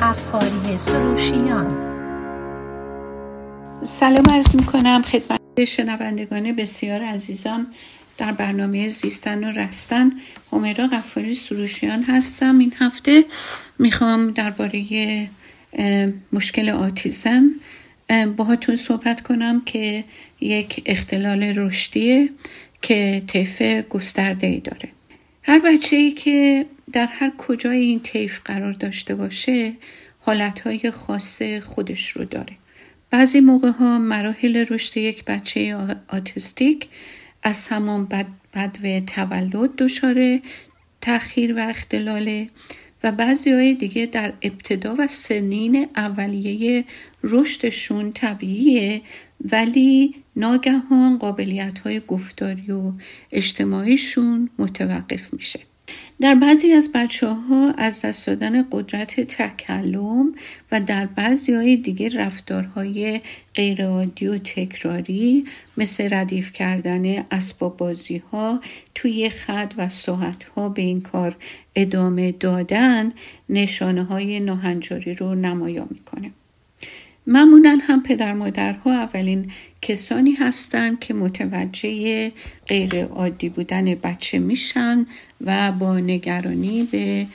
قفاری سروشیان. سلام عرض می‌کنم خدمت شنوندگان بسیار عزیزم در برنامه زیستن و رستن همیرا قفاری سروشیان هستم. این هفته می‌خوام درباره مشکل آتیزم باهاتون صحبت کنم که یک اختلال رشدیه که طیف گسترده ای داره. هر بچه ای که در هر کجای این طیف قرار داشته باشه حالتهای خاص خودش رو داره. بعضی موقع ها مراحل رشد یک بچه آتیستیک از همان بد, بد تولد دچار تأخیر و اختلاله و بعضی های دیگه در ابتدا و سنین اولیه رشدشون طبیعیه ولی ناگهان قابلیت های گفتاری و اجتماعیشون متوقف میشه. در بعضی از بچه ها از دست دادن قدرت تکلم و در بعضی های دیگه رفتارهای غیرعادی و تکراری مثل ردیف کردن اسباب بازی ها توی خط و ساعت ها به این کار ادامه دادن نشانه های ناهنجاری رو نمایان می‌کنه. معمولا هم پدر مادرها اولین کسانی هستند که متوجه غیر عادی بودن بچه میشن و با نگرانی به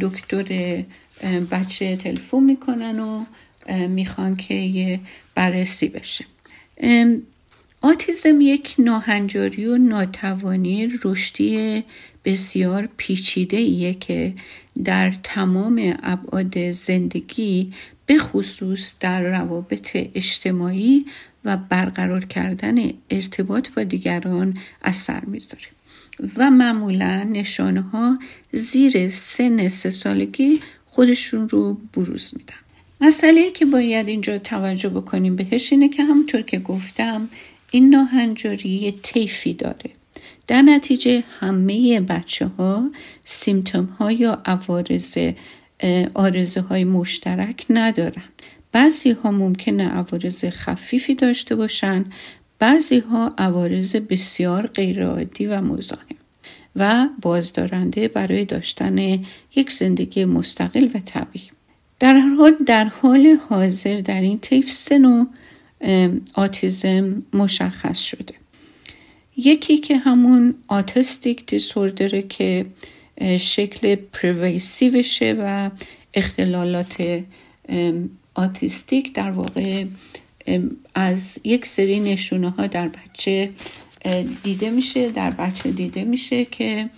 دکتر بچه تلفن می‌کنن و می‌خوان که یه بررسی بشه. آتیزم یک ناهنجاری و ناتوانی رشدی بسیار پیچیده ایه که در تمام ابعاد زندگی به خصوص در روابط اجتماعی و برقرار کردن ارتباط با دیگران اثر می‌ذاره. و معمولا نشانه ها زیر سن سه سالگی خودشون رو بروز میدن. مسئله که باید اینجا توجه بکنیم بهش اینه که همونطور که گفتم این ناهنجاری یه طیفی داره. در نتیجه همه بچه ها سیمتوم ها یا عوارض آرزه های مشترک ندارن. بعضی ها ممکنه عوارض خفیفی داشته باشن بعضی ها عوارض بسیار غیرعادی و مزاحم و بازدارنده برای داشتن یک زندگی مستقل و طبیعی. در حال در حال حاضر در این طیف سن آتیزم مشخص شده. یکی که همون آتستیک دیسوردره که شکل پرویسیوشه و اختلالات آتیستیک در واقع از یک سری نشونه ها در بچه دیده میشه در بچه دیده میشه که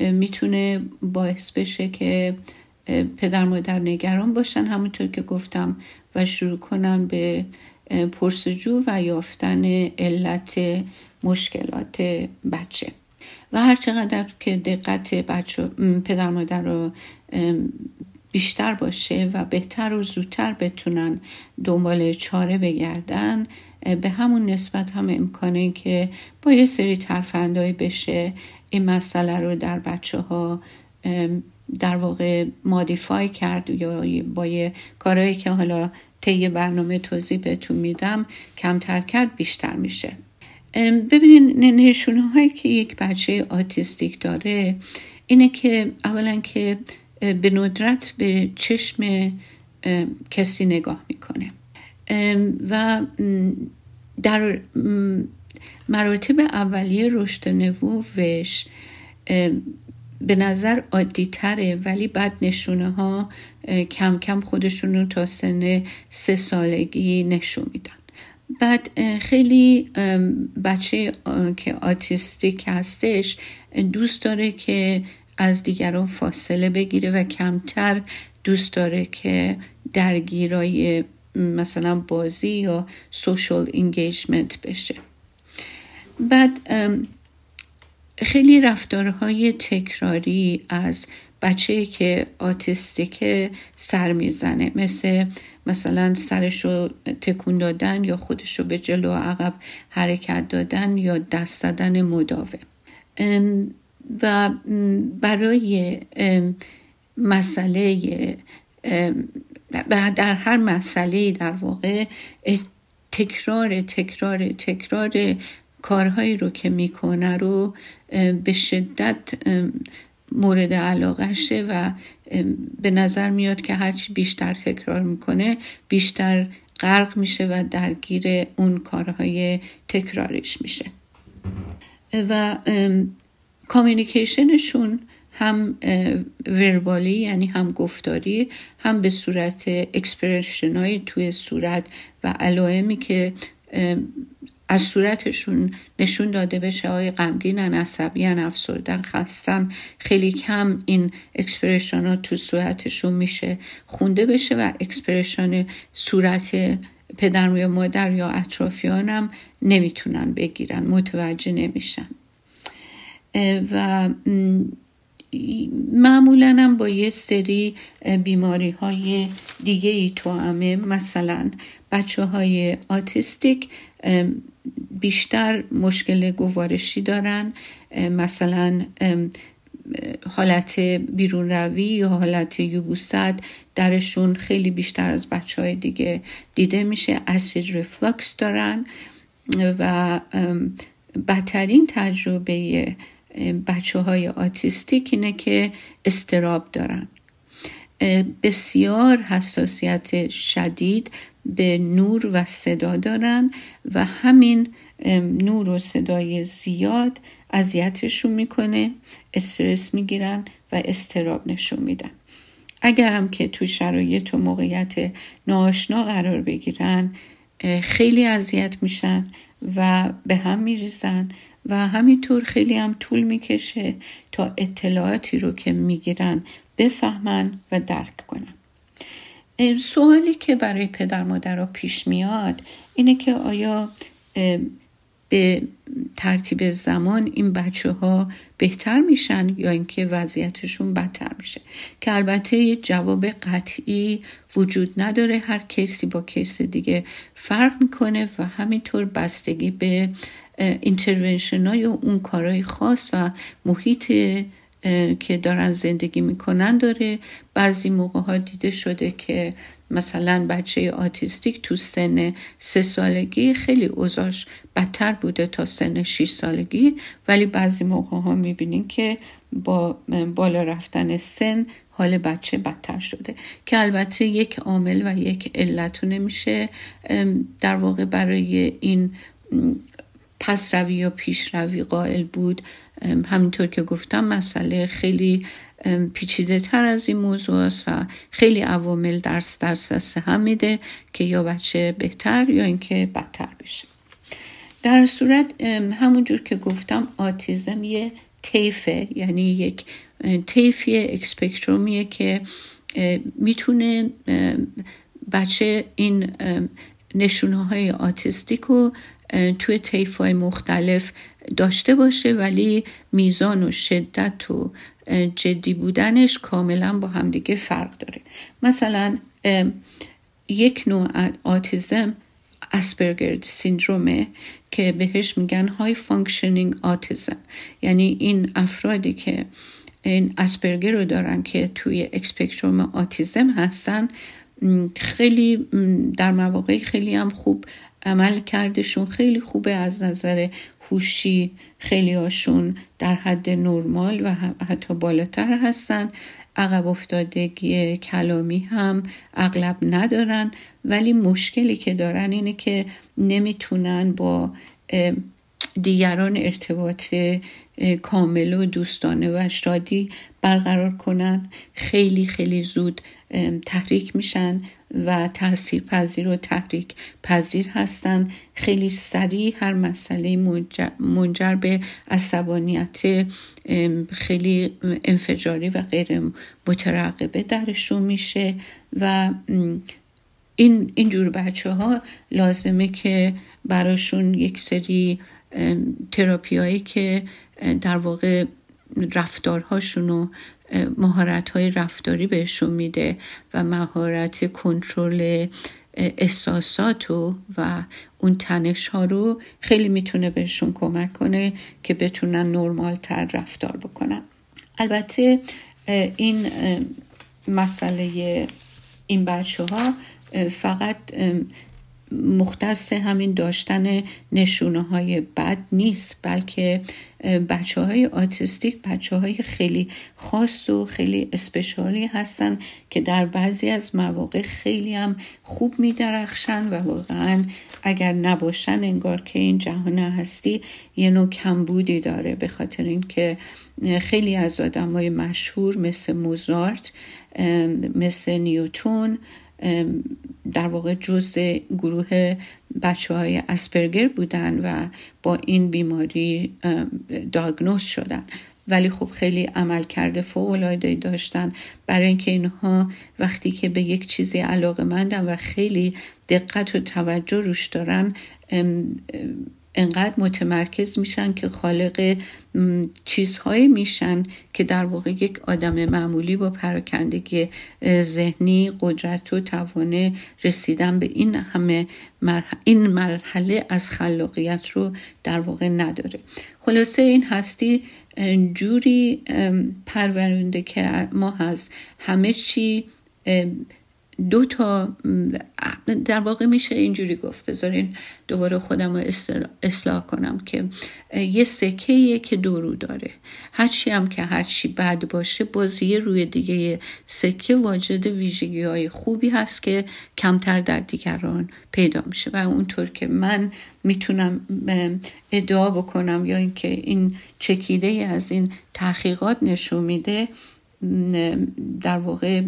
می‌تونه باعث بشه که پدر مادر نگران باشن. همونطور که گفتم و شروع کنن به پرسجو و یافتن علت مشکلات بچه. و هر چقدر که دقت بچه پدر مادر رو بیشتر باشه و بهتر و زودتر بتونن دنبال چاره بگردن به همون نسبت هم امکانه که با یه سری ترفندهایی بشه. این مسئله رو در بچه ها در واقع مادیفای کرد یا با یه کارهایی که حالا طی برنامه توضیح بهتون میدم کمتر کرد بیشتر میشه. ببینین نشونه هایی که یک بچه آتیستیک داره اینه که اولا که به ندرت به چشم کسی نگاه می‌کنه. و در مراتب اولیه رشد نبووش به نظر عادی تره ولی بعد نشونه ها کم کم خودشون رو تا سن سه سالگی نشون میدن. بعد خیلی بچه که آتیستیک هستش دوست داره که از دیگران فاصله بگیره و کمتر دوست داره که درگیرای مثلا بازی یا سوشال انگیجمنت بشه. بعد خیلی رفتارهای تکراری از بچه که آتیستیک سر می‌زنه مثل مثلا سرش رو تکون دادن یا خودش رو به جلو و عقب حرکت دادن یا دست زدن مداوم. و برای مسئله در هر مسئله در واقع تکرار تکرار تکرار کارهایی رو که می‌کنه رو به شدت مورد علاقشه و به نظر میاد که هرچی بیشتر تکرار می‌کنه بیشتر غرق میشه و درگیر اون کارهای تکراریش میشه. و کامیونیکیشنشون هم وربالی یعنی هم گفتاری هم به صورت expression های توی صورت و علائمی که از صورتشون نشون داده بشه آیا غمگینن عصبی‌ان افسردن خستن خیلی کم این expression ها تو صورتشون میشه خونده بشه و expression صورت پدر یا مادر یا اطرافیان هم نمی‌تونن بگیرن متوجه نمیشن. و معمولا هم با یه سری بیماری های دیگه ای تو همه مثلا بچه های آتیستیک بیشتر مشکل گوارشی دارن. مثلا حالت بیرون روی یا حالت یوبوست درشون خیلی بیشتر از بچه های دیگه دیده میشه. اسید رفلکس دارن و بدترین تجربه بچه های آتیستیک اینه که استراب دارن. بسیار حساسیت شدید به نور و صدا دارن و همین نور و صدای زیاد اذیتشون می‌کنه استرس می‌گیرن و استراب نشون میدن. اگر هم که تو شرایط و موقعیت ناآشنا قرار بگیرن خیلی اذیت میشن و به هم میریزن و همینطور خیلی هم طول می‌کشه تا اطلاعاتی رو که می‌گیرن بفهمن و درک کنن. سوالی که برای پدر مادر پیش میاد اینه که آیا به ترتیب زمان این بچه ها بهتر میشن یا اینکه وضعیتشون بدتر میشه؟ که البته جواب قطعی وجود نداره هر کسی با کسی دیگه فرق می‌کنه و همینطور بستگی به intervention های و اون کارهای خاص و محیط که دارن زندگی می‌کنن داره. بعضی موقع ها دیده شده که مثلا بچه autistic تو سن سه سالگی خیلی اوضاش بدتر بوده تا سن 6 سالگی. ولی بعضی موقع ها می‌بینین که با بالا رفتن سن حال بچه بدتر شده. که البته یک عامل و یک علت نمیشه در واقع برای این پس روی یا پیش روی قائل بود. همینطور که گفتم مسئله خیلی پیچیده تر از این موضوع است و خیلی عوامل درس درس هم میده که یا بچه بهتر یا اینکه بدتر بشه. در صورت همونجور که گفتم آتیزم یه تیفه یعنی یک تیفی اکسپکترومیه که می‌تونه بچه این نشونه های آتیستیک رو توی طیف های مختلف داشته باشه ولی میزان و شدت و جدی بودنش کاملا با همدیگه فرق داره. مثلا یک نوع آتیزم اسپرگر syndromeه که بهش میگن high functioning autism یعنی این افرادی که این اسپرگر رو دارن که توی spectrum autism هستن خیلی در مواقع خیلی هم خوب عملکردشون خیلی خوبه از نظر هوشی. خیلی هاشون در حد نرمال و حتی بالاتر هستن. عقب افتادگی کلامی هم اغلب ندارن. ولی مشکلی که دارن اینه که نمی‌تونن با دیگران ارتباط کامل و دوستانه و شادی برقرار کنن. خیلی خیلی زود تحریک میشن. و تاثیر پذیر و تحریک پذیر هستن خیلی سریع هر مسئله منجر به عصبانیت خیلی انفجاری و غیر مترقبه درشون میشه و این اینجور بچه ها لازمه که براشون یک سری تراپی هایی که در واقع رفتارهاشون و مهارت های رفتاری بهشون میده و مهارت کنترل احساسات و, و اون تنش ها رو خیلی می‌تونه بهشون کمک کنه که بتونن نرمال تر رفتار بکنن. البته این مسئله این بچه ها فقط مختص همین داشتن نشونه های بد نیست بلکه بچه های آتیستیک بچه های خیلی خاص و خیلی اسپشالی هستن که در بعضی از مواقع خیلی هم خوب می درخشن و واقعا اگر نباشن انگار که این جهان هستی یه نوع کمبودی داره به خاطر اینکه خیلی از آدم های مشهور مثل موزارت مثل نیوتون در واقع جز گروه بچه های اسپرگر بودن و با این بیماری داگنوز شدن. ولی خب خیلی عمل کرده فوق داشتن. برای اینکه اینها وقتی که به یک چیزی علاقه مندن و خیلی دقت و توجه روش دارن انقدر متمرکز میشن که خالق چیزهایی میشن که در واقع یک آدم معمولی با پراکندگی ذهنی قدرت و توانه رسیدن به این همه مرحله این مرحله از خلاقیت رو در واقع نداره. خلاصه این هستی جوری پرورنده که ما هست همه چی دو تا در واقع میشه اینجوری گفت. بذارین دوباره خودم رو اصلاح کنم که یه سکه که دورو داره. هرچی هم که هرچی بد باشه بازی روی دیگه سکه واجد ویژگی های خوبی هست که کمتر در دیگران پیدا میشه. و اونطور که من می‌تونم ادعا بکنم یا اینکه این چکیده از این تحقیقات نشون میده در واقع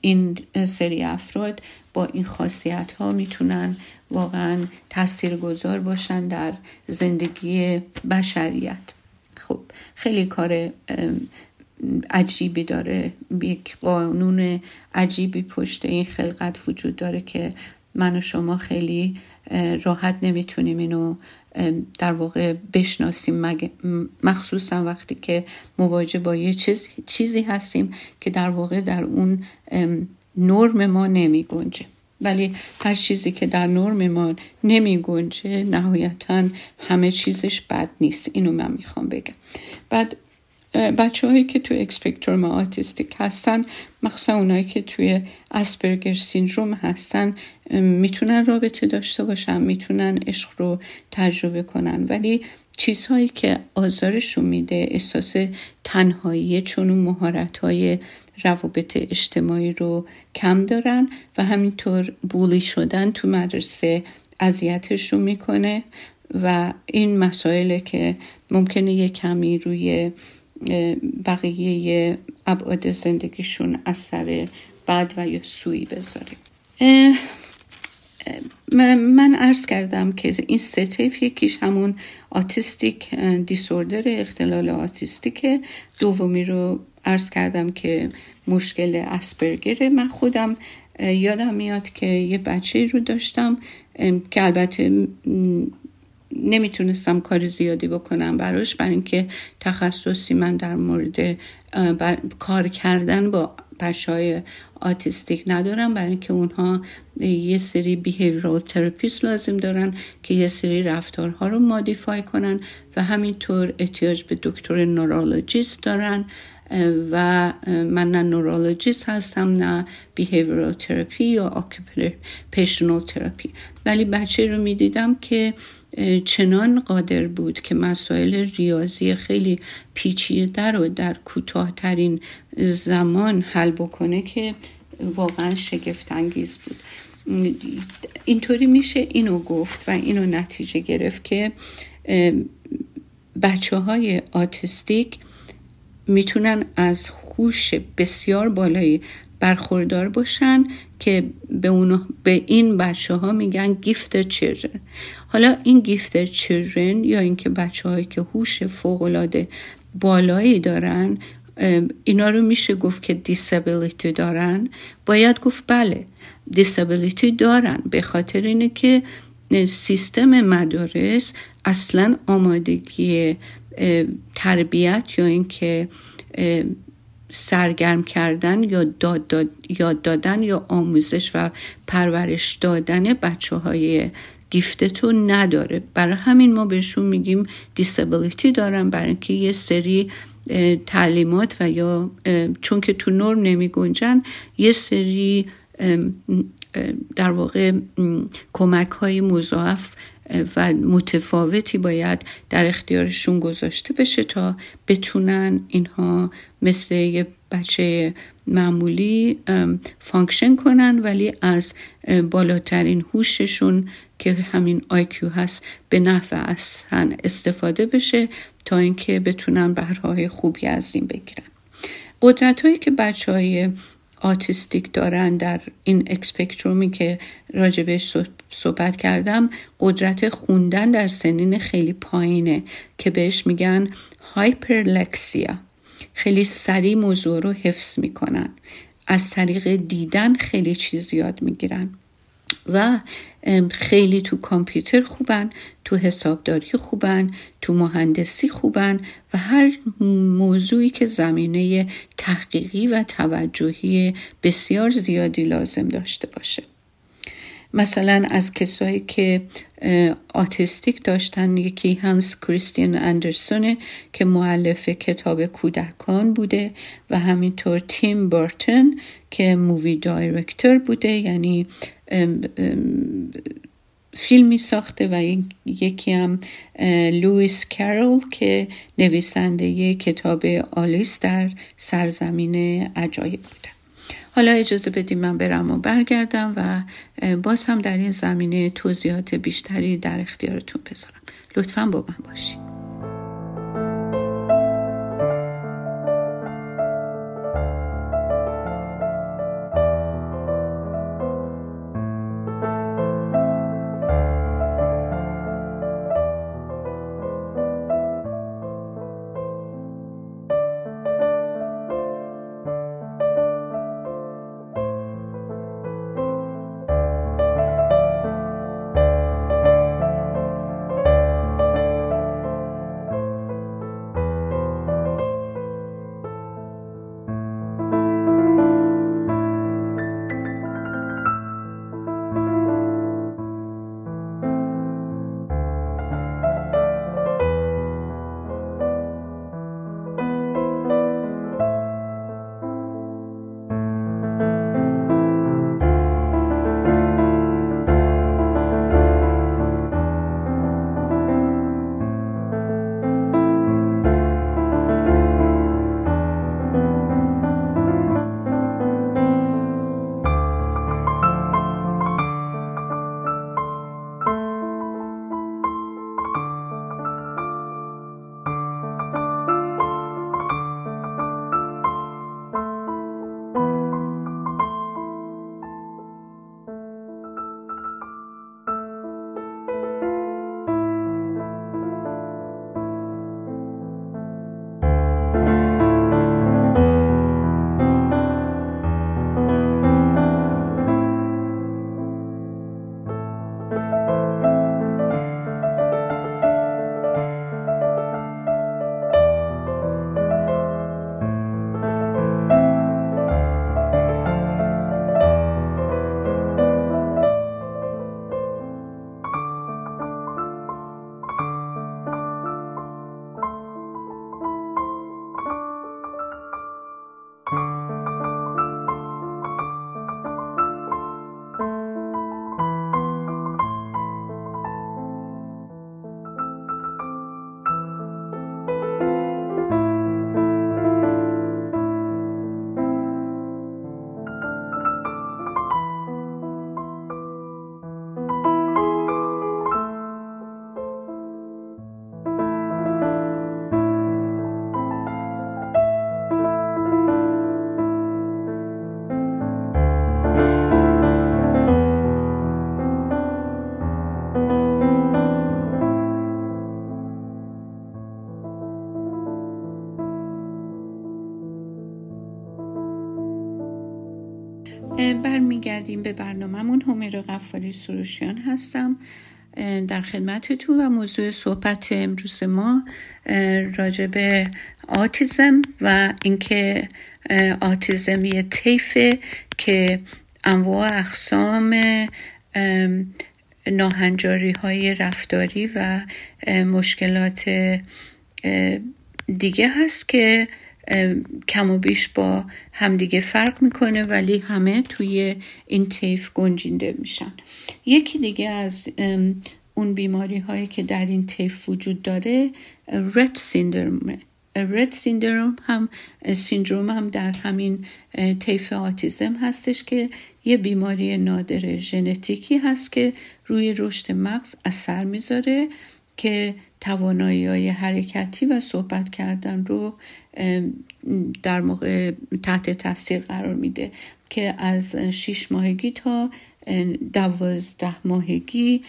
این سری افراد با این خاصیت ها می‌تونن واقعا تاثیرگذار باشن در زندگی بشریت. خب خیلی کار عجیبی داره. یک قانون عجیبی پشت این خلقت وجود داره که من و شما خیلی راحت نمی‌تونیم اینو در واقع بشناسیم. مخصوصا وقتی که مواجه با یه چیز، چیزی هستیم که در واقع در اون نرم ما نمی گنجه ولی هر چیزی که در نرم ما نمی گنجه نهایتا همه چیزش بد نیست. اینو من می‌خوام بگم. بعد بچه هایی که توی اکسپکتروم آتیستیک هستن مخصوصا اونایی که توی اسپرگر سیندروم هستن می‌تونن رابطه داشته باشن می‌تونن عشق رو تجربه کنن. ولی چیزهایی که آزارشون میده احساس تنهایی چون اون مهارت های روابط اجتماعی رو کم دارن و همینطور بولی شدن تو مدرسه اذیتشون می‌کنه و این مسائله که ممکنه یه کمی روی بقیه ابعاد زندگیشون اثر بد و یا سوی بذاره. من عرض کردم که این ستیف یکیش همون آتیستیک دیسوردر اختلال آتیستیک. دومی رو عرض کردم که مشکل اسپرگره من خودم یادم میاد که یه بچه رو داشتم که البته نمی‌تونستم کار زیادی بکنم براش برای اینکه تخصصی من در مورد کار کردن با بچه autistic ندارم. برای اینکه اونها یه سری behavioral therapist لازم دارن که یه سری رفتارها رو modify کنن و همینطور احتیاج به دکتر neurologist دارن. و من نه neurologist هستم نه behavioral therapy یا occupational therapy ولی بچه رو می‌دیدم که چنان قادر بود که مسائل ریاضی خیلی پیچیده رو در کوتاهترین زمان حل بکنه که واقعا شگفت انگیز بود. اینطوری میشه اینو گفت و اینو نتیجه گرفت که بچه های آتیستیک می‌تونن از خوش بسیار بالایی برخوردار باشن که به, به این بچه ها میگن گیفت چیلدرن حالا این گیفت چیلدرن یا اینکه بچه هایی که هوش فوق بالایی دارن اینا رو میشه گفت که دیسابیلیتی دارن. باید گفت بله دیسابیلیتی دارن. به خاطر اینه که سیستم مدارس اصلا آمادگی تربیت یا اینکه سرگرم کردن یا داد, داد یاد دادن یا آموزش و پرورش دادن بچه های گیفتتون نداره. برای همین ما بهشون میگیم دیسابیلیتی دارن برای اینکه یه سری تعلیمات و یا چون که تو نرم نمی گنجن یه سری در واقع کمک های مضاعف و متفاوتی باید در اختیارشون گذاشته بشه تا بتونن اینها مثل یه بچه معمولی function کنن ولی از بالاترین هوششون که همین IQ هست به نفع اصلا استفاده بشه تا اینکه بتونن بهره‌های خوبی از این بگیرن. قدرت هایی که بچه های autistic دارن در این spectrumی که راجبش صحبت کردم قدرت خوندن در سنین خیلی پایینه که بهش میگن هایپرلکسیا. خیلی سریع موضوع رو حفظ می‌کنن. از طریق دیدن خیلی چیز یاد می‌گیرن. و خیلی تو کامپیوتر خوبن تو حسابداری خوبن تو مهندسی خوبن و هر موضوعی که زمینه تحقیقی و توجهی بسیار زیادی لازم داشته باشه. مثلا از کسایی که autistic داشتن یکی هانس کریستین اندرسونه که مؤلف کتاب کودکان بوده و همینطور تیم برتن که movie director بوده یعنی فیلمی ساخته و یکی هم لویس کارول که نویسنده کتاب آلیس در سرزمین عجایب بوده. حالا اجازه بدیم من برم و برگردم و باز هم در این زمینه توضیحات بیشتری در اختیارتون بذارم. لطفا با من باشید برمیگردیم به برنامهمون. همیرا قفاری سروشیان هستم در خدمتتون و موضوع صحبت امروز ما راجع به آتیزم و اینکه آتیزم یه طیفه که انواع اقسام ناهنجاری های رفتاری و مشکلات دیگه هست که کم و بیش با همدیگه فرق می‌کنه ولی همه توی این طیف گنجینده میشن. یکی دیگه از اون بیماری هایی که در این طیف وجود داره رد سیندرومه رد سیندروم هم سیندروم هم در همین طیف آتیزم هستش که یه بیماری نادر ژنتیکی هست که روی رشد مغز اثر می‌ذاره که توانایی های حرکتی و صحبت کردن رو در موقع تحت تاثیر قرار میده که از شیش ماهگی تا دوازده ماهگی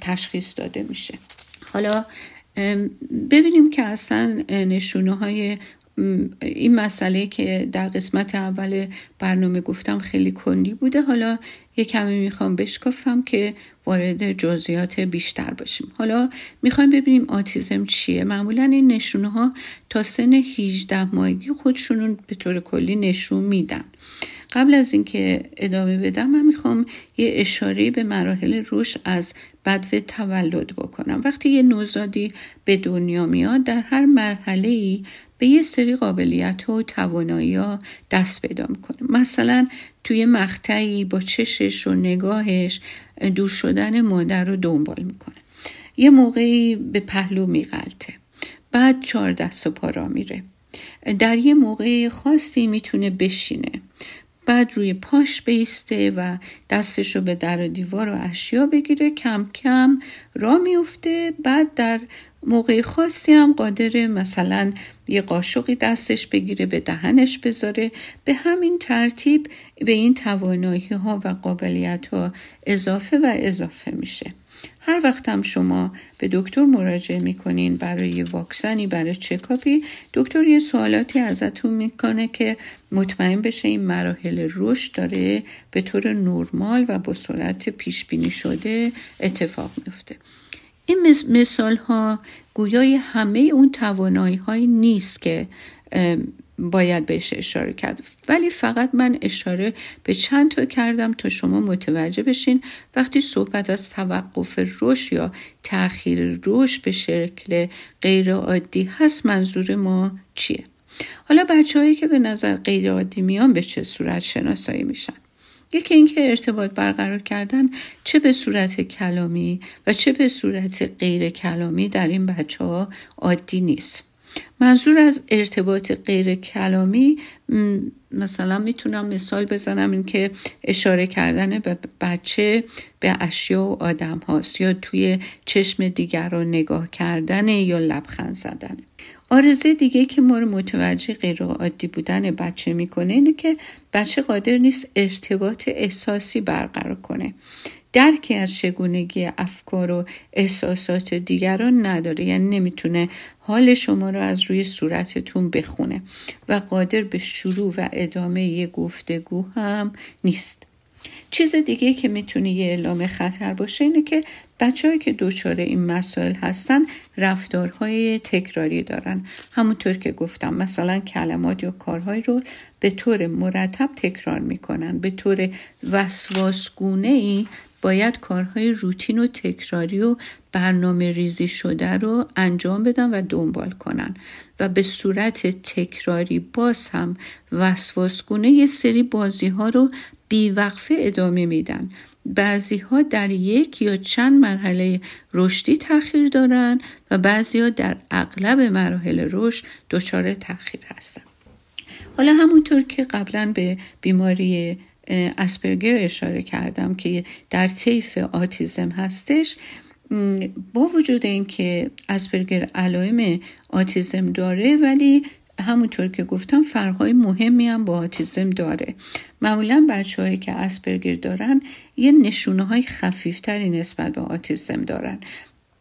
تشخیص داده میشه. حالا ببینیم که اصلا نشونه های این مسئله که در قسمت اول برنامه گفتم خیلی کندی بوده. حالا یه کمی می‌خوام بشکافم که وارد جزئیات بیشتر باشیم. حالا می‌خوایم ببینیم آتیزم چیه. معمولا این نشونه ها تا سن 18 ماهگی خودشون به طور کلی نشون میدن. قبل از اینکه ادامه بدم من می‌خوام یه اشاره به مراحل رشد از بدو تولد بکنم. وقتی یه نوزادی به دنیا میاد در هر مرحله ای به یه سری قابلیت و توانایی ها دست پیدا می‌کنه. مثلا توی مقطعی با چشش و نگاهش دور شدن مادر رو دنبال می‌کنه. یه موقعی به پهلو میغلطه. بعد چهار دست و پا میره. در یه موقع خاصی می‌تونه بشینه. بعد روی پاش بیسته و دستش رو به در و دیوار و اشیا بگیره. کم کم را میفته بعد در موقع خاصی هم قادر مثلا یه قاشقی دستش بگیره به دهنش بذاره. به همین ترتیب به این توانایی ها و قابلیت ها اضافه و اضافه میشه. هر وقت هم شما به دکتر مراجعه می‌کنین برای واکسنی برای چکاپی دکتر یه سوالاتی ازتون می‌کنه که مطمئن بشه این مراحل رشد داره به طور نرمال و با سرعت پیش بینی شده اتفاق میفته این مثال ها گویای همه اون توانایی های نیست که باید بهش اشاره کرد. ولی فقط من اشاره به چند تا کردم تا شما متوجه بشین. وقتی صحبت از توقف رشد یا تاخیر رشد به شکل غیر عادی هست منظور ما چیه؟ حالا بچههایی که به نظر غیر عادی میان به چه صورت شناسایی میشن؟ یکی اینکه ارتباط برقرار کردن چه به صورت کلامی و چه به صورت غیر کلامی در این بچه ها عادی نیست. منظور از ارتباط غیر کلامی مثلا می‌تونم مثال بزنم این که اشاره کردن به بچه به اشیا و آدم هاست یا توی چشم دیگران نگاه کردن یا لبخند زدن. آرزه دیگه که ما رو متوجه غیر عادی بودن بچه می‌کنه اینه که بچه قادر نیست ارتباط احساسی برقرار کنه. درکی از چگونگی افکار و احساسات دیگران نداره. یعنی نمی‌تونه حال شما رو از روی صورتتون بخونه و قادر به شروع و ادامه یه گفتگو هم نیست. چیز دیگه که می‌تونه یه اعلام خطر باشه اینه که بچههایی که دچار این مسائل هستن رفتارهای تکراری دارن. همونطور که گفتم مثلا کلمات یا کارهایی رو به طور مرتب تکرار می‌کنن. به طور وسواسگونه ای باید کارهای روتین و تکراری و برنامه ریزی شده رو انجام بدن و دنبال کنن. و به صورت تکراری باز هم وسواسگونه یه سری بازی ها رو بیوقفه ادامه میدن. بعضی ها در یک یا چند مرحله رشدی تاخیر دارن و بعضی ها در اغلب مراحل رشد دچار تاخیر هستن. حالا همونطور که قبلا به بیماری اسپرگر اشاره کردم که در طیف آتیزم هستش. با وجود اینکه اسپرگر علائم آتیزم داره ولی همونطور که گفتم فرقهای مهمی هم با آتیزم داره. معمولا بچه که اسپرگر دارن یه نشونه های خفیفتری نسبت به آتیزم دارن.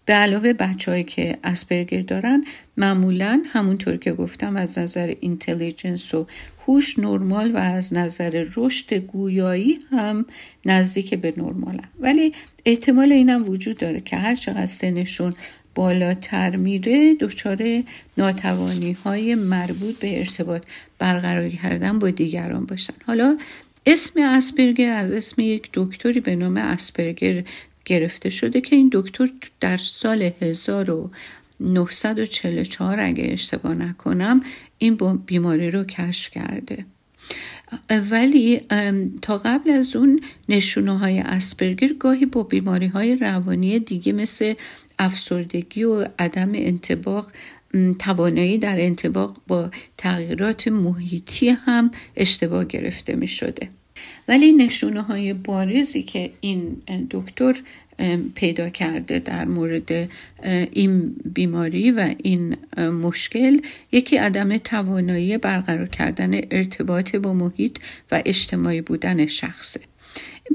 به علاوه بچههایی که اسپرگر دارن معمولا همونطور که گفتم از نظر اینتلیجنس و هوش نرمال و از نظر رشد گویایی هم نزدیک به نرمالن. ولی احتمال اینم وجود داره که هر چقدر سنشون بالاتر میره دچار ناتوانی های مربوط به ارتباط برقرار کردن با دیگران باشن. حالا اسم اسپرگر از اسم یک دکتری به نام اسپرگر گرفته شده که این دکتر در سال 1000 1944 اگه اشتباه نکنم این بیماری رو کشف کرده. ولی تا قبل از اون نشونه های اسپرگر گاهی با بیماری های روانی دیگه مثل افسردگی و عدم انتباق توانایی در انتباق با تغییرات محیطی هم اشتباه گرفته می شده ولی نشونه های بارزی که این دکتر پیدا کرده در مورد این بیماری و این مشکل یکی عدم توانایی برقرار کردن ارتباط با محیط و اجتماعی بودن شخصه.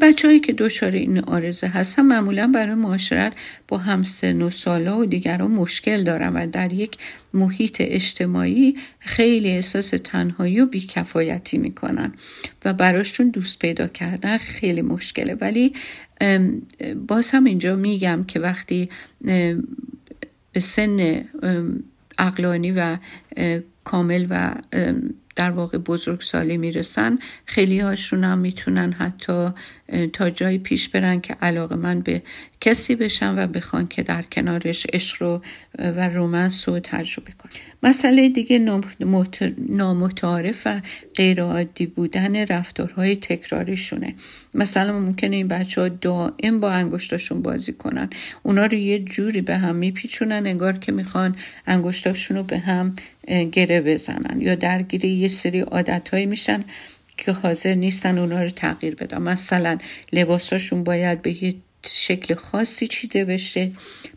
بچههایی که دچار این آرزه هستن معمولا برای معاشرت با همسن و سالا و دیگران مشکل دارن و در یک محیط اجتماعی خیلی احساس تنهایی و بیکفایتی می‌کنن و براشون دوست پیدا کردن خیلی مشکله. ولی باز هم اینجا میگم که وقتی به سن اقلانی و کامل و در واقع بزرگسالی می‌رسن خیلی هاشون هم می‌تونن حتی تا جایی پیش برن که علاقه من به کسی بشن و بخوان که در کنارش عشق و, و رومنس رو تجربه کن مسئله دیگه نامتعارف و غیرعادی بودن رفتارهای تکراریشونه. مثلا ممکنه این بچه ها دائم با انگشتاشون بازی کنن. اونا رو یه جوری به هم میپیچونن انگار که می‌خوان انگشتاشون رو به هم گره بزنن یا درگیر یه سری عادتهایی میشن. که حاضر نیستن اونا رو تغییر بدن. مثلا لباساشون باید به یه شکل خاصی چیده بشه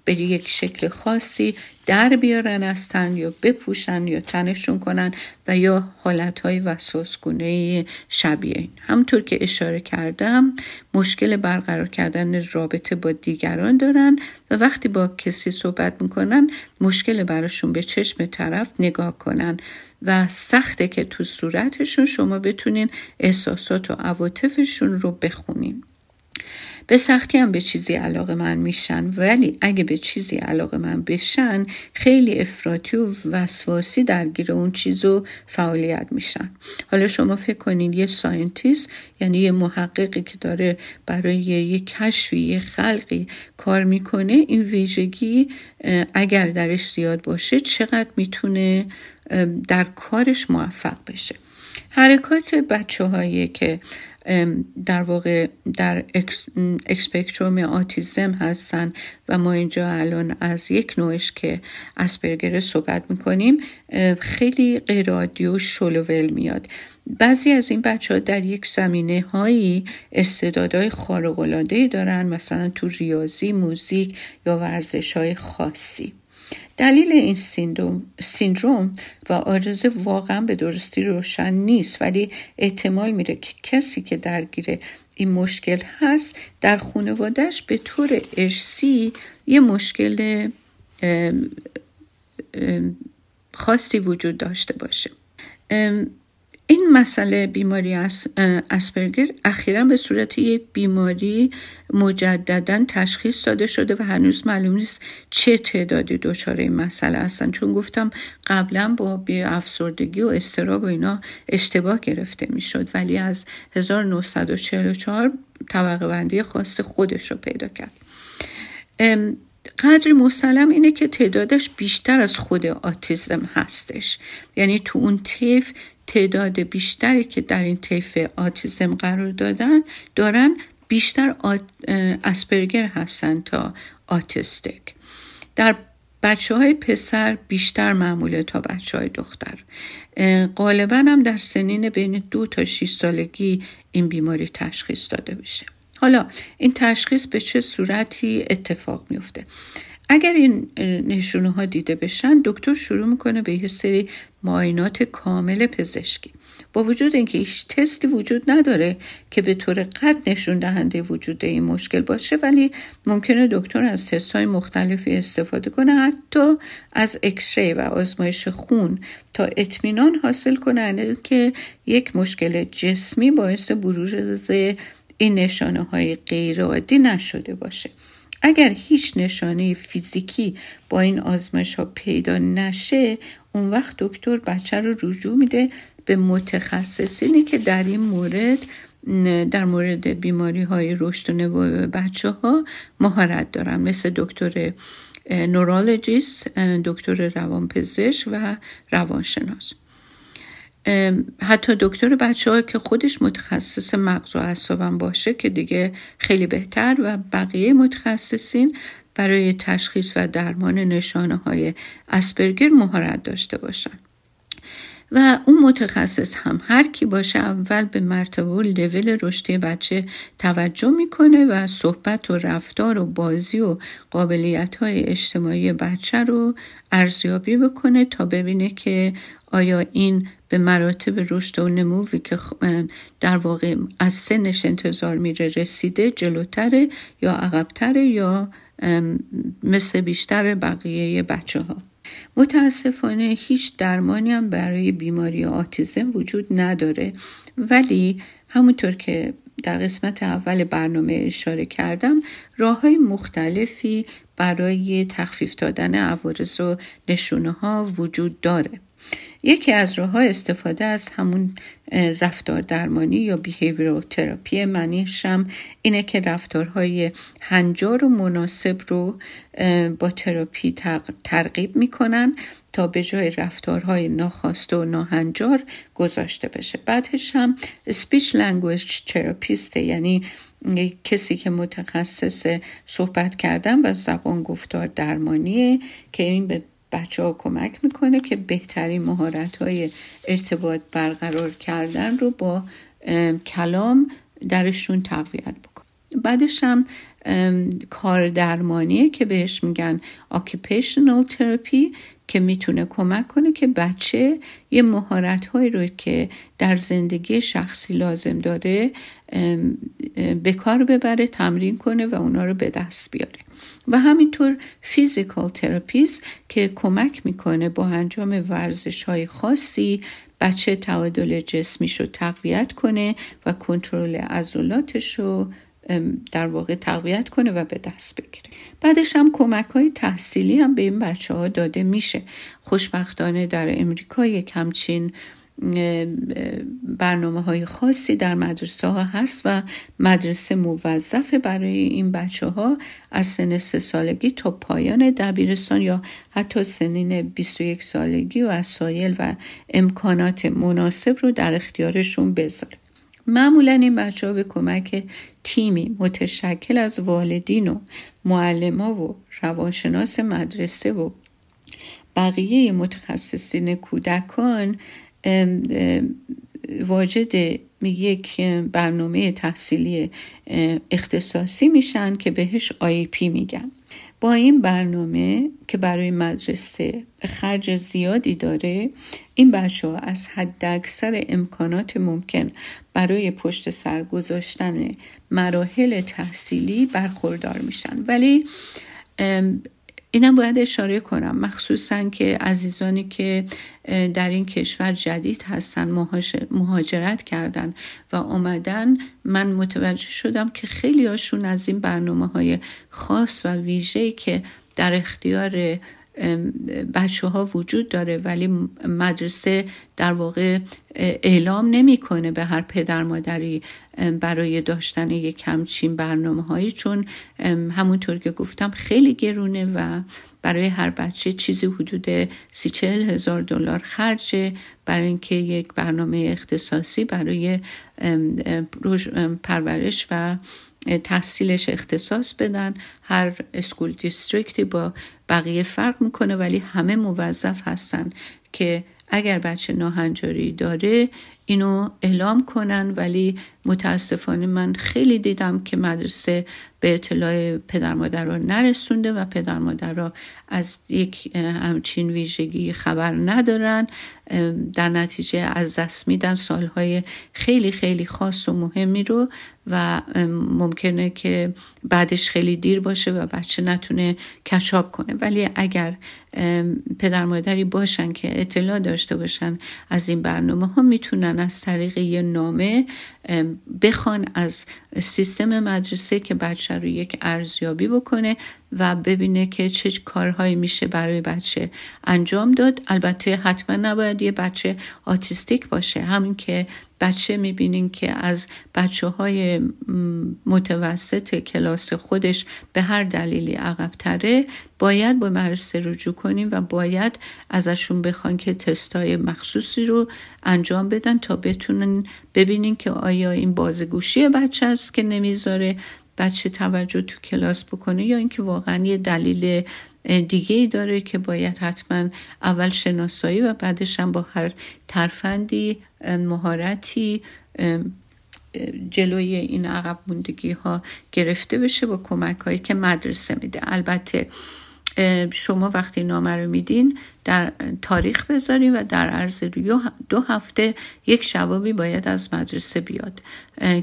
به یک شکل خاصی در بیارن از تن یا بپوشن یا تنشون کنن و یا حالتهای وسواسگونه شبیه این. همطور که اشاره کردم مشکل برقرار کردن رابطه با دیگران دارن و وقتی با کسی صحبت می‌کنن مشکل براشون به چشم طرف نگاه کنن و سخته که تو صورتشون شما بتونین احساسات و عواطفشون رو بخونین. به سختی هم به چیزی علاقه‌مند میشن ولی اگه به چیزی علاقه‌مند بشن خیلی افراطی و وسواسی درگیر اون چیز و فعالیت میشن. حالا شما فکر کنین یه scientist یعنی یه محققی که داره برای یه کشفی یه خلقی کار می‌کنه این ویژگی اگر درش زیاد باشه چقدر می‌تونه در کارش موفق بشه؟ حرکات بچه هایی که در واقع در اکسپکتروم آتیزم هستن و ما اینجا الان از یک نوعش که اسپرگر صحبت می‌کنیم خیلی غیرعادی و شلوول میاد. بعضی از این بچه ها در یک زمینه هایی استعدادهای خارق دارن مثلا تو ریاضی موزیک یا ورزش های خاصی. دلیل این سیندروم و آرزه واقعا به درستی روشن نیست ولی احتمال میره که کسی که درگیر این مشکل هست در خانوادهش به طور ارسی یه مشکل خاصی وجود داشته باشه. این مسئله بیماری اسپرگر اخیرا به صورت یک بیماری مجددا تشخیص داده شده و هنوز معلوم نیست چه تعدادی دچار این مسئله هستن. چون گفتم قبلا با بی افسردگی و استراب و اینا اشتباه گرفته می‌شد ولی از 1944 طبقه بندی خاص خودش رو پیدا کرد. قدر مسلم اینه که تعدادش بیشتر از خود آتیزم هستش. یعنی تو اون طیف تعداد بیشتری که در این طیف آتیزم قرار دادن دارن بیشتر اسپرگر هستن تا آتیستیک در بچه های پسر بیشتر معموله تا بچه های دختر غالبا هم در سنین بین دو تا 6 سالگی این بیماری تشخیص داده بشه حالا این تشخیص به چه صورتی اتفاق میفته اگر این نشونه ها دیده بشن دکتر شروع می‌کنه به یه سری معاینات کامل پزشکی. با وجود اینکه هیچ تستی وجود نداره که به طور قطع نشون دهنده وجود این مشکل باشه ولی ممکنه دکتر از تست های مختلفی استفاده کنه حتی از اکسری و آزمایش خون تا اطمینان حاصل کنه که یک مشکل جسمی باعث بروز این نشانه های غیر نشده باشه. اگر هیچ نشانه فیزیکی با این آزمایش ها پیدا نشه اون وقت دکتر بچه رو رجوع میده به متخصصینی که در این مورد در مورد بیماری های رشد و نمو بچه ها مهارت دارن. مثل دکتر نورولوژیست دکتر روانپزشک و روانشناس. حتی دکتر بچه ها که خودش متخصص مغز و اعصابم باشه که دیگه خیلی بهتر و بقیه متخصصین برای تشخیص و درمان نشانه های اسپرگر مهارت داشته باشن. و اون متخصص هم هر کی باشه اول به مرتبه و لول رشدی بچه توجه می‌کنه و صحبت و رفتار و بازی و قابلیت های اجتماعی بچه رو ارزیابی بکنه تا ببینه که آیا این به مراتب رشد و نموی که در واقع از سنش انتظار میره رسیده جلوتره یا عقبتره یا مثل بیشتر بقیه بچه ها متاسفانه هیچ درمانی هم برای بیماری آتیزم وجود نداره. ولی همونطور که در قسمت اول برنامه اشاره کردم راه های مختلفی برای تخفیف دادن عوارض و نشونه ها وجود داره. یکی از راه استفاده از همون رفتار درمانی یا بیهیویرال تراپی معنیش هم اینه که رفتارهای هنجار و مناسب رو با تراپی ترغیب می‌کنن تا به جای رفتارهای ناخواسته و ناهنجار گذاشته بشه. بعدش هم speech language therapistه یعنی کسی که متخصص صحبت کردن و زبان گفتار درمانیه که این به بچه ها کمک می‌کنه که بهترین مهارت های ارتباط برقرار کردن رو با کلام درشون تقویت بکنه. بعدش هم کار درمانیه که بهش میگن occupational therapy که می‌تونه کمک کنه که بچه یه مهارت هایی رو که در زندگی شخصی لازم داره به کار ببره تمرین کنه و اونا رو به دست بیاره. و همینطور physical therapist که کمک می‌کنه با انجام ورزش های خاصی بچه تعادل جسمیش رو تقویت کنه و کنترل عضلاتش رو در واقع تقویت کنه و به دست بگیره. بعدش هم کمک های تحصیلی هم به این بچه ها داده میشه. خوشبختانه در امریکا یک همچین برنامه های خاصی در مدرسه ها هست و مدرسه موظفه برای این بچه ها از سن سه سالگی تا پایان دبیرستان یا حتی سنین 21 سالگی و وسایل و امکانات مناسب رو در اختیارشون بذاره. معمولا این بچه ها به کمک تیمی متشکل از والدین و معلم و روانشناس مدرسه و بقیه متخصصین کودکان واجد یک برنامه تحصیلی اختصاصی میشن که بهش پی میگن. با این برنامه که برای مدرسه خرج زیادی داره این بچه ها از حد اکثر امکانات ممکن برای پشت سر گذاشتن مراحل تحصیلی برخوردار میشن. ولی اینم باید اشاره کنم. مخصوصا که عزیزانی که در این کشور جدید هستن مهاجرت کردن و آمدن من متوجه شدم که خیلی هاشون از این برنامه های خاص و ویژه که در اختیار بچه ها وجود داره ولی مدرسه در واقع اعلام نمی‌کنه به هر پدر مادری برای داشتن یک همچین برنامه هایی چون همونطور که گفتم خیلی گرونه و برای هر بچه چیزی حدود سی چهل هزار دلار خرجه برای اینکه یک برنامه اختصاصی برای پرورش و تحصیلش اختصاص بدن. هر اسکول دیستریکتی با بقیه فرق می‌کنه ولی همه موظف هستن که اگر بچه ناهنجاری داره اینو اعلام کنن ولی متاسفانه من خیلی دیدم که مدرسه به اطلاع پدر مادر را نرسونده و پدر مادر را از یک همچین ویژگی خبر ندارن. در نتیجه از دست میدن سالهای خیلی خیلی خاص و مهمی رو و ممکنه که بعدش خیلی دیر باشه و بچه نتونه کچاب کنه. ولی اگر پدر مادری باشن که اطلاع داشته باشن از این برنامه ها می‌تونن از طریق یه نامه بخوان از سیستم مدرسه که بچه رو یک ارزیابی بکنه و ببینه که چه کارهایی میشه برای بچه انجام داد. البته حتما نباید یه بچه آتیستیک باشه. همین که بچه می‌بینین که از بچه های متوسط کلاس خودش به هر دلیلی عقبتره باید با مدرسه رجوع کنیم و باید ازشون بخوان که تستای مخصوصی رو انجام بدن تا بتونن ببینین که آیا این بازگوشی بچه است که نمی‌ذاره بچه توجه تو کلاس بکنه یا اینکه واقعا یه دلیل دیگه ای داره که باید حتما اول شناسایی و بعدش هم با هر ترفندی مهارتی جلوی این عقب موندگی ها گرفته بشه با کمک هایی که مدرسه میده. البته شما وقتی نامه رو میدین در تاریخ بذارین و در عرض دو هفته یک جوابی باید از مدرسه بیاد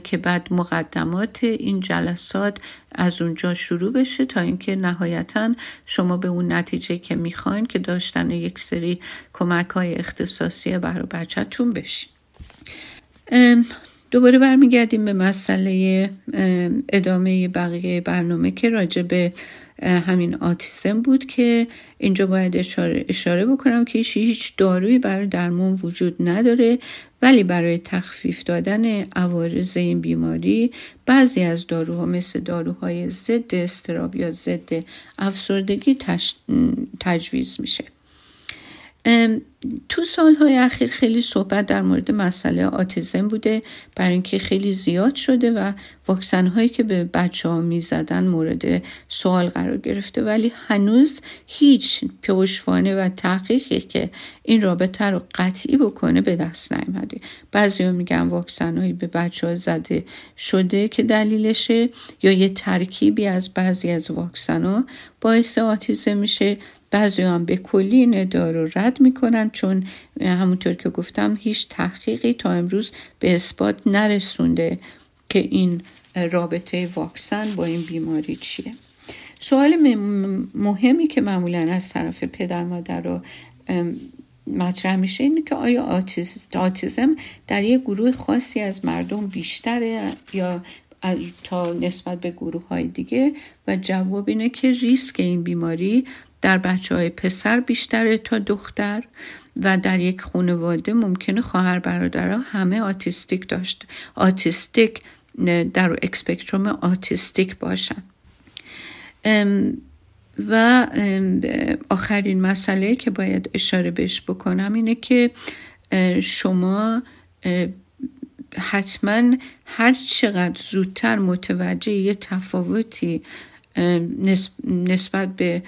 که بعد مقدمات این جلسات از اونجا شروع بشه تا اینکه نهایتا شما به اون نتیجه که می‌خواین که داشتن یک سری کمک های اختصاصی برای بچهتون بشین. دوباره برمیگردیم به مسئله ادامه بقیه برنامه که راجع به همین آتیسم بود که اینجا باید اشاره, اشاره بکنم که هیچ دارویی برای درمان وجود نداره ولی برای تخفیف دادن عوارض این بیماری بعضی از داروها مثل داروهای ضد استراب یا ضد افسردگی تجویز میشه. تو سالهای اخیر خیلی صحبت در مورد مسئله آتیزم بوده برای اینکه خیلی زیاد شده و واکسن هایی که به بچه ها می زدن مورد سوال قرار گرفته. ولی هنوز هیچ پشتوانه و تحقیقی که این رابطه رو قطعی بکنه به دست نیامده بعضی ها میگن واکسن هایی به بچه ها زده شده که دلیلشه یا یه ترکیبی از بعضی از واکسن ها باعث آتیزم میشه. بعضی هم به کلی این رو رد می‌کنن چون همونطور که گفتم هیچ تحقیقی تا امروز به اثبات نرسونده که این رابطه واکسن با این بیماری چیه. سوال مهمی که معمولا از طرف پدر مادر رو مطرح میشه اینه که آیا آتیزم در یک گروه خاصی از مردم بیشتره یا تا نسبت به گروه های دیگه؟ و جواب اینه که ریسک این بیماری در بچه های پسر بیشتره تا دختر و در یک خانواده ممکنه خواهر برادرها همه آتیستیک داشت. آتیستیک در اکسپکتروم آتیستیک باشن. و آخرین مسئله که باید اشاره بهش بکنم اینه که شما حتما هر چقدر زودتر متوجه یه تفاوتی نسبت به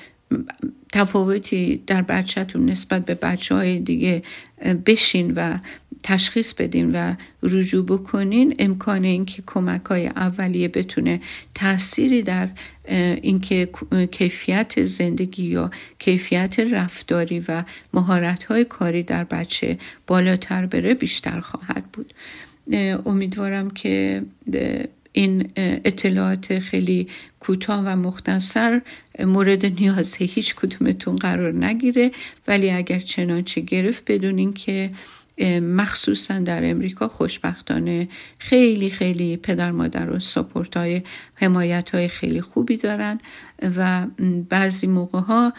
تفاوتی در بچهتون نسبت به بچه های دیگه بشین و تشخیص بدین و رجوع بکنین. امکان اینکه کمک های اولیه بتونه تأثیری در اینکه کیفیت زندگی یا کیفیت رفتاری و مهارت های کاری در بچه بالاتر بره بیشتر خواهد بود. امیدوارم که این اطلاعات خیلی کوتاه و مختصر مورد نیاز هیچ کدومتون قرار نگیره. ولی اگر چنانچه گرفت بدونین که مخصوصا در امریکا خوشبختانه خیلی خیلی پدر مادر و سپورت های حمایت های خیلی خوبی دارن و بعضی موقع ها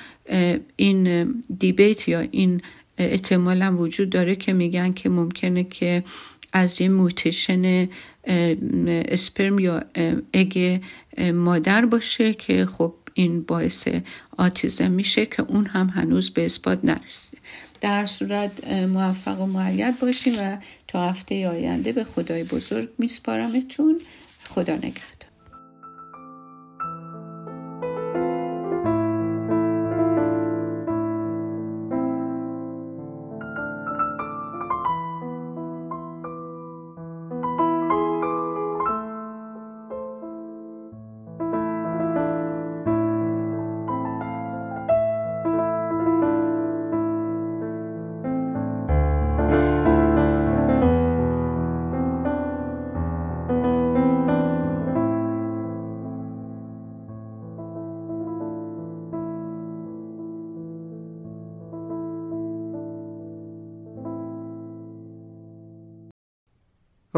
این دیبیت یا این احتمال وجود داره که میگن که ممکنه که از این موتیشن اسپرم یا اگ مادر باشه که خب این باعث آتیزم میشه که اون هم هنوز به اثبات نرسیده. در صورت موفق و معید باشیم و تا هفته آینده به خدای بزرگ میسپارمتون. خدا نگهدار.